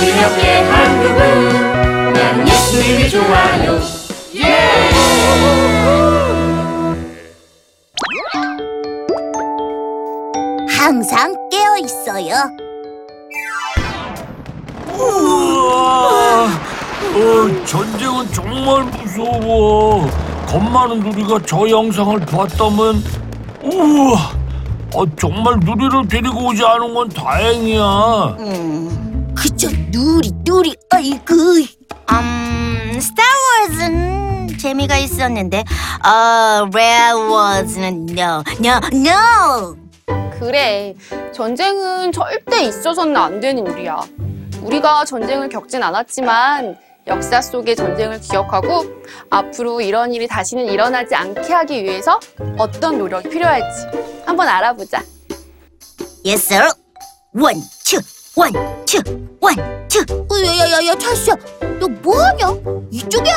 기억해 한국은 나는 예수님이 좋아요 예! 항상 깨어 있어요. 우와, 어, 전쟁은 정말 무서워. 겁 많은 누리가 저 영상을 봤다면, 우와, 어, 정말 누리를 데리고 오지 않은 건 다행이야. 음, 그저 누리 누리 아이고. 음, 스타워즈는 재미가 있었는데, 어, 레어워즈는 no, no, no. 그래, 전쟁은 절대 있어서는 안 되는 일이야. 우리가 전쟁을 겪진 않았지만 역사 속의 전쟁을 기억하고 앞으로 이런 일이 다시는 일어나지 않게 하기 위해서 어떤 노력이 필요할지 한번 알아보자. Yes, sir. One, one, two, one, two. 야야야야, 찰스야, 너 뭐하냐? 이쪽이야.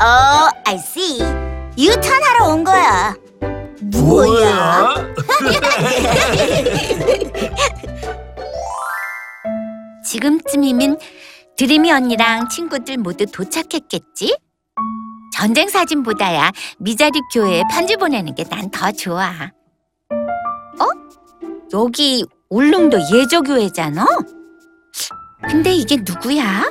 어, I see. 유턴하러 온 거야. 지금쯤이면 드림이 언니랑 친구들 모두 도착했겠지? 전쟁 사진보다야 미자립 교회에 편지 보내는 게 난 더 좋아. 어? 여기 울릉도 예조교회잖아? 근데 이게 누구야?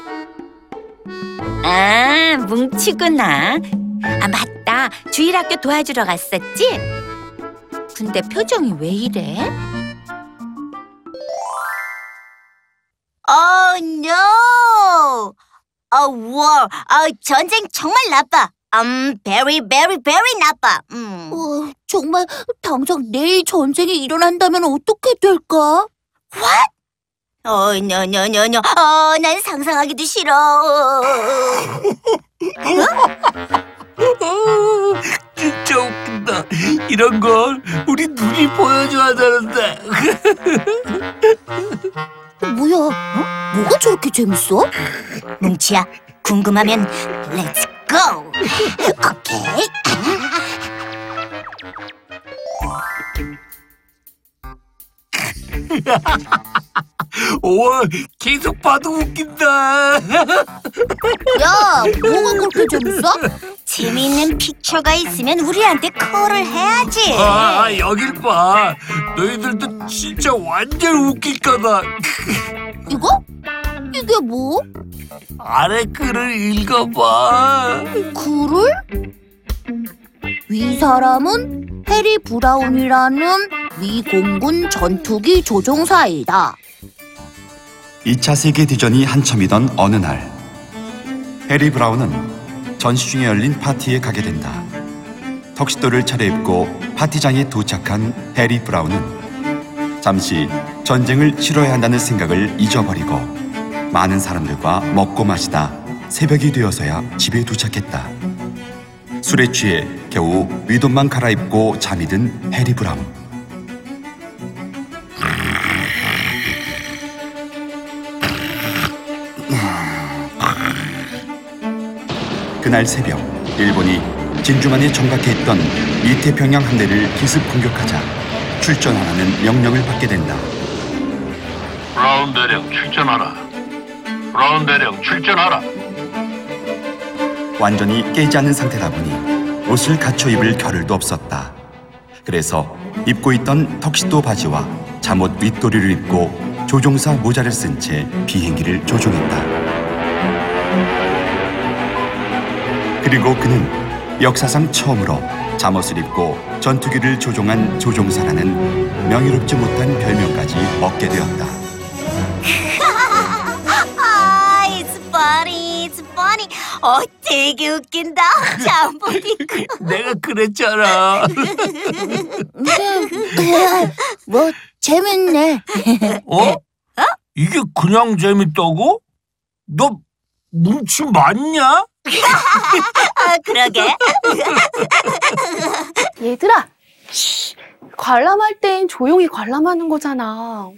아, 뭉치구나. 아, 맞다. 주일학교 도와주러 갔었지? 근데 표정이 왜 이래? Oh no! 아, war. 아, 전쟁 정말 나빠. 음, very, very, very 나빠. 음. 어, 정말 당장 내일 전쟁이 일어난다면 어떻게 될까? 어, no, no, no, no. 어, 난 상상하기도 싫어. 진짜 웃긴다. 이런 걸 우리 눈이 보여줘야 되는데. 뭐야? 어? 뭐가 저렇게 재밌어? 뭉치야, 궁금하면 let's go. 오케이. 우와, 계속 봐도 웃긴다. 야, 뭐가 그렇게 재밌어? 재미있는 픽처가 있으면 우리한테 콜을 해야지. 아, 여길 봐. 너희들도 진짜 완전 웃길 거다. 이거? 이게 뭐? 아래 글을 읽어봐. 글을? 위 사람은 해리 브라운이라는 미 공군 전투기 조종사이다. 2차 세계대전이 한참이던 어느 날 해리 브라운은 전시 중에 열린 파티에 가게 된다. 턱시도를 차려입고 파티장에 도착한 해리 브라운은 잠시 전쟁을 치러야 한다는 생각을 잊어버리고 많은 사람들과 먹고 마시다 새벽이 되어서야 집에 도착했다. 술에 취해 겨우 윗옷만 갈아입고 잠이 든 해리 브라운. 그날 새벽 일본이 진주만에 정박해 있던 이태평양 함대를 기습 공격하자 출전하라는 명령을 받게 된다. 브라운 대령 출전하라. 브라운 대령 출전하라. 완전히 깨지 않은 상태다 보니 옷을 갖춰 입을 겨를도 없었다. 그래서 입고 있던 턱시도 바지와 잠옷 윗도리를 입고 조종사 모자를 쓴 채 비행기를 조종했다. 그리고 그는 역사상 처음으로 잠옷을 입고 전투기를 조종한 조종사라는 명예롭지 못한 별명까지 얻게 되었다. 어, 되게 웃긴다. 잠옷 입고. 내가 그랬잖아. 뭐 재밌네. 어? 이게 그냥 재밌다고? 너 뭉치 맞냐? 아, 그러게. 얘들아, 쉬, 관람할 땐 조용히 관람하는 거잖아.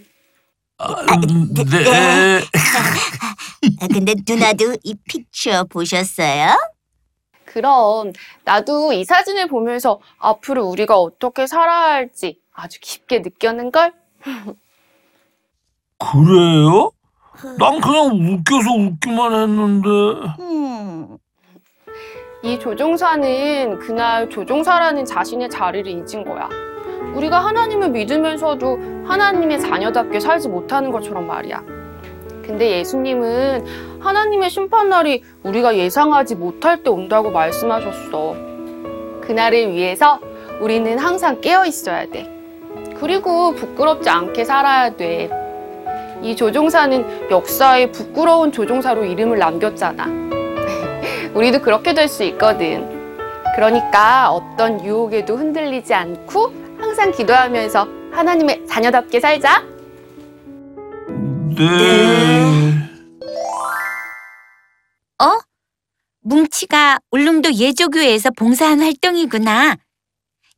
아, 음, 네. 아, 근데 누나도 이 픽처 보셨어요? 그럼 나도 이 사진을 보면서 앞으로 우리가 어떻게 살아야 할지 아주 깊게 느꼈는걸? 그래요? 난 그냥 웃겨서 웃기만 했는데. 음. 이 조종사는 그날 조종사라는 자신의 자리를 잊은 거야. 우리가 하나님을 믿으면서도 하나님의 자녀답게 살지 못하는 것처럼 말이야. 근데 예수님은 하나님의 심판날이 우리가 예상하지 못할 때 온다고 말씀하셨어. 그날을 위해서 우리는 항상 깨어 있어야 돼. 그리고 부끄럽지 않게 살아야 돼. 이 조종사는 역사에 부끄러운 조종사로 이름을 남겼잖아. 우리도 그렇게 될 수 있거든. 그러니까 어떤 유혹에도 흔들리지 않고 항상 기도하면서 하나님의 자녀답게 살자. 네. 어? 뭉치가 울릉도 예조교회에서 봉사한 활동이구나.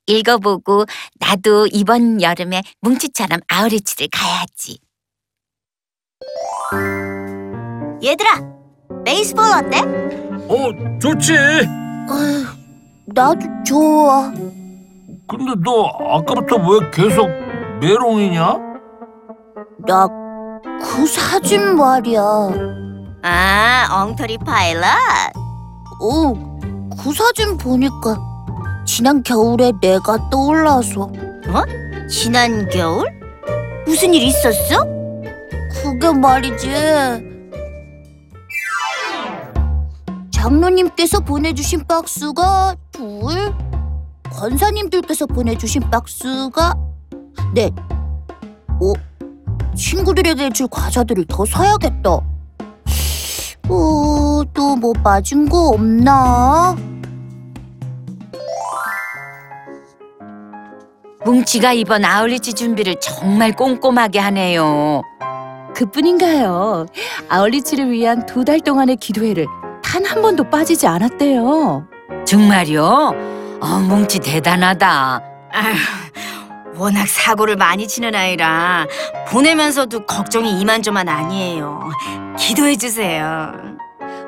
읽어보고 나도 이번 여름에 뭉치처럼 아우리치를 가야지. 얘들아, 베이스볼 어때? 어, 좋지. 나도 좋아. 근데 너 아까부터 왜 계속 메롱이냐? 나 그 사진 말이야. 아, 엉터리 파일럿. 어, 그 사진 보니까 지난 겨울에 내가 떠올라서 지난 겨울? 무슨 일 있었어? 그게 말이지. 장로님께서 보내주신 박스가 둘, 권사님들께서 보내주신 박스가 넷. 어, 친구들에게 줄 과자들을 더 사야겠다. 어, 또뭐 빠진 거 없나? 뭉치가 이번 아우리치 준비를 정말 꼼꼼하게 하네요. 그뿐인가요? 아울리치를 위한 두 달 동안의 기도회를 단 한 번도 빠지지 않았대요. 정말요? 어, 뭉치 대단하다. 아휴, 워낙 사고를 많이 치는 아이라 보내면서도 걱정이 이만저만 아니에요. 기도해 주세요.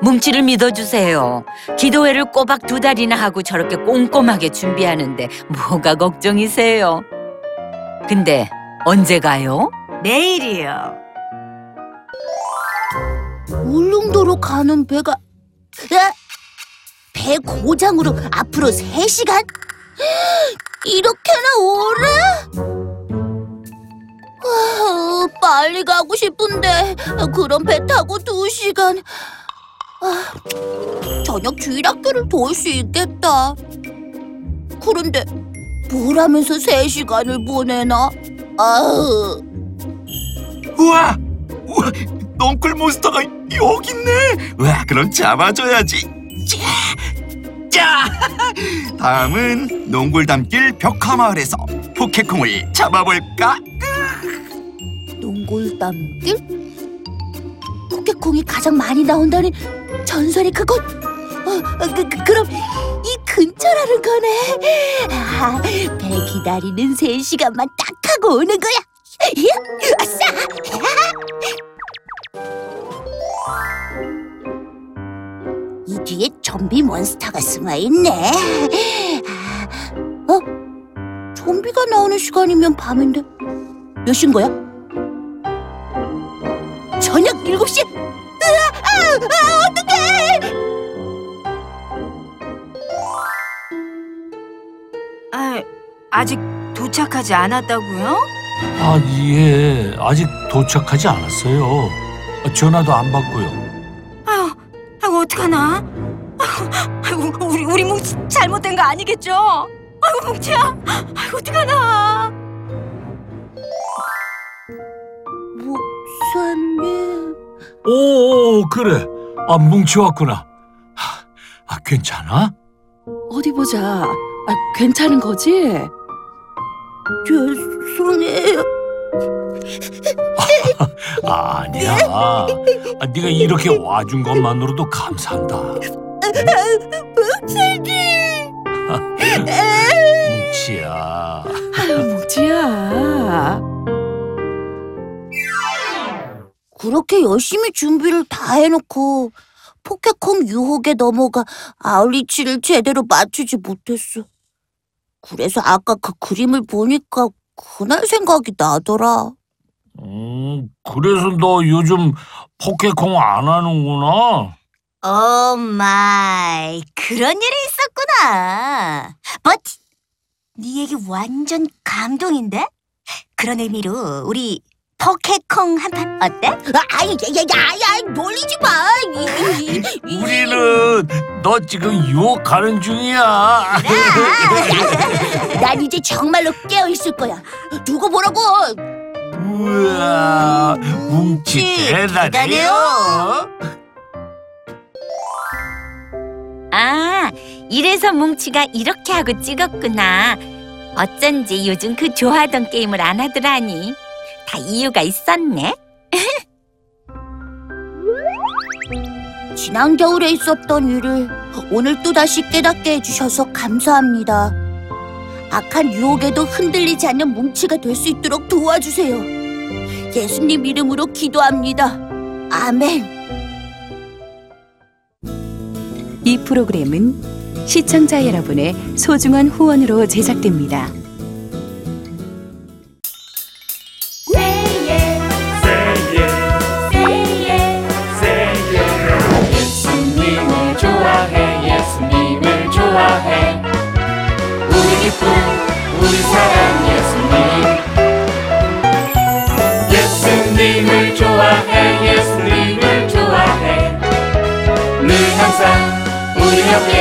뭉치를 믿어주세요. 기도회를 꼬박 두 달이나 하고 저렇게 꼼꼼하게 준비하는데 뭐가 걱정이세요? 근데 언제 가요? 내일이요. 울릉도로 가는 배가! 배 고장으로 앞으로 3시간? 이렇게나 오래? 아, 빨리 가고 싶은데 그럼 배 타고 2시간 아, 저녁 주일 학교를 도울 수 있겠다 그런데 뭘 하면서 3시간을 보내나? 아우 우와! 우와! 넝쿨 몬스터가 여기 있네! 우와, 그럼 잡아줘야지. 자! 자! 다음은 농굴담길 벽화마을에서 포켓콩을 잡아볼까? 농골담길? 포켓콩이 가장 많이 나온다는 전설의 그곳? 어, 그, 그, 그럼 이 근처라는 거네 아, 배 기다리는 세시간만딱 하고 오는 거야 아싸! 이 뒤에 좀비 몬스터가 숨어 있네 어? 좀비가 나오는 시간이면 밤인데 몇 시인 거야? 저녁 7시? 으아! 아, 아, 어떡해! 아, 아직 도착하지 않았다고요? 아, 예. 아직 도착하지 않았어요. 전화도 안 받고요. 어떡하나? 아이고, 우리 우리 뭉치 잘못된 거 아니겠죠? 아이고 뭉치야, 아이고 어떡하나? 목사님 오, 그래. 아, 뭉치 왔구나. 하, 아, 괜찮아? 어디 보자. 아, 괜찮은 거지? 죄송해요 아, 아니야. 아, 네가 이렇게 와준 것만으로도 감사한다. 뭉치야. 아유, 뭉치야. 그렇게 열심히 준비를 다 해놓고 포켓콩 유혹에 넘어가 outreach를 제대로 맞추지 못했어. 그래서 아까 그 그림을 보니까 그날 생각이 나더라. 음, 그래서 너 요즘 포켓콩 안 하는구나. oh my 그런 일이 있었구나. 버티, 네 얘기 완전 감동인데? 그런 의미로 우리 포켓콩 한판 어때? 아이, 야 야야, 놀리지 마. 우리는 너 지금 유혹하는 중이야. 난 이제 정말로 깨어 있을 거야. 두고 보라고. 우와, 뭉치 대단해요. 아, 이래서 뭉치가 이렇게 하고 찍었구나. 어쩐지 요즘 그 좋아하던 게임을 안 하더라니. 다 이유가 있었네. 지난 겨울에 있었던 일을 오늘 또 다시 깨닫게 해주셔서 감사합니다. 악한 유혹에도 흔들리지 않는 뭉치가 될 수 있도록 도와주세요. 예수님 이름으로 기도합니다. 아멘. 이 프로그램은 시청자 여러분의 소중한 후원으로 제작됩니다. 항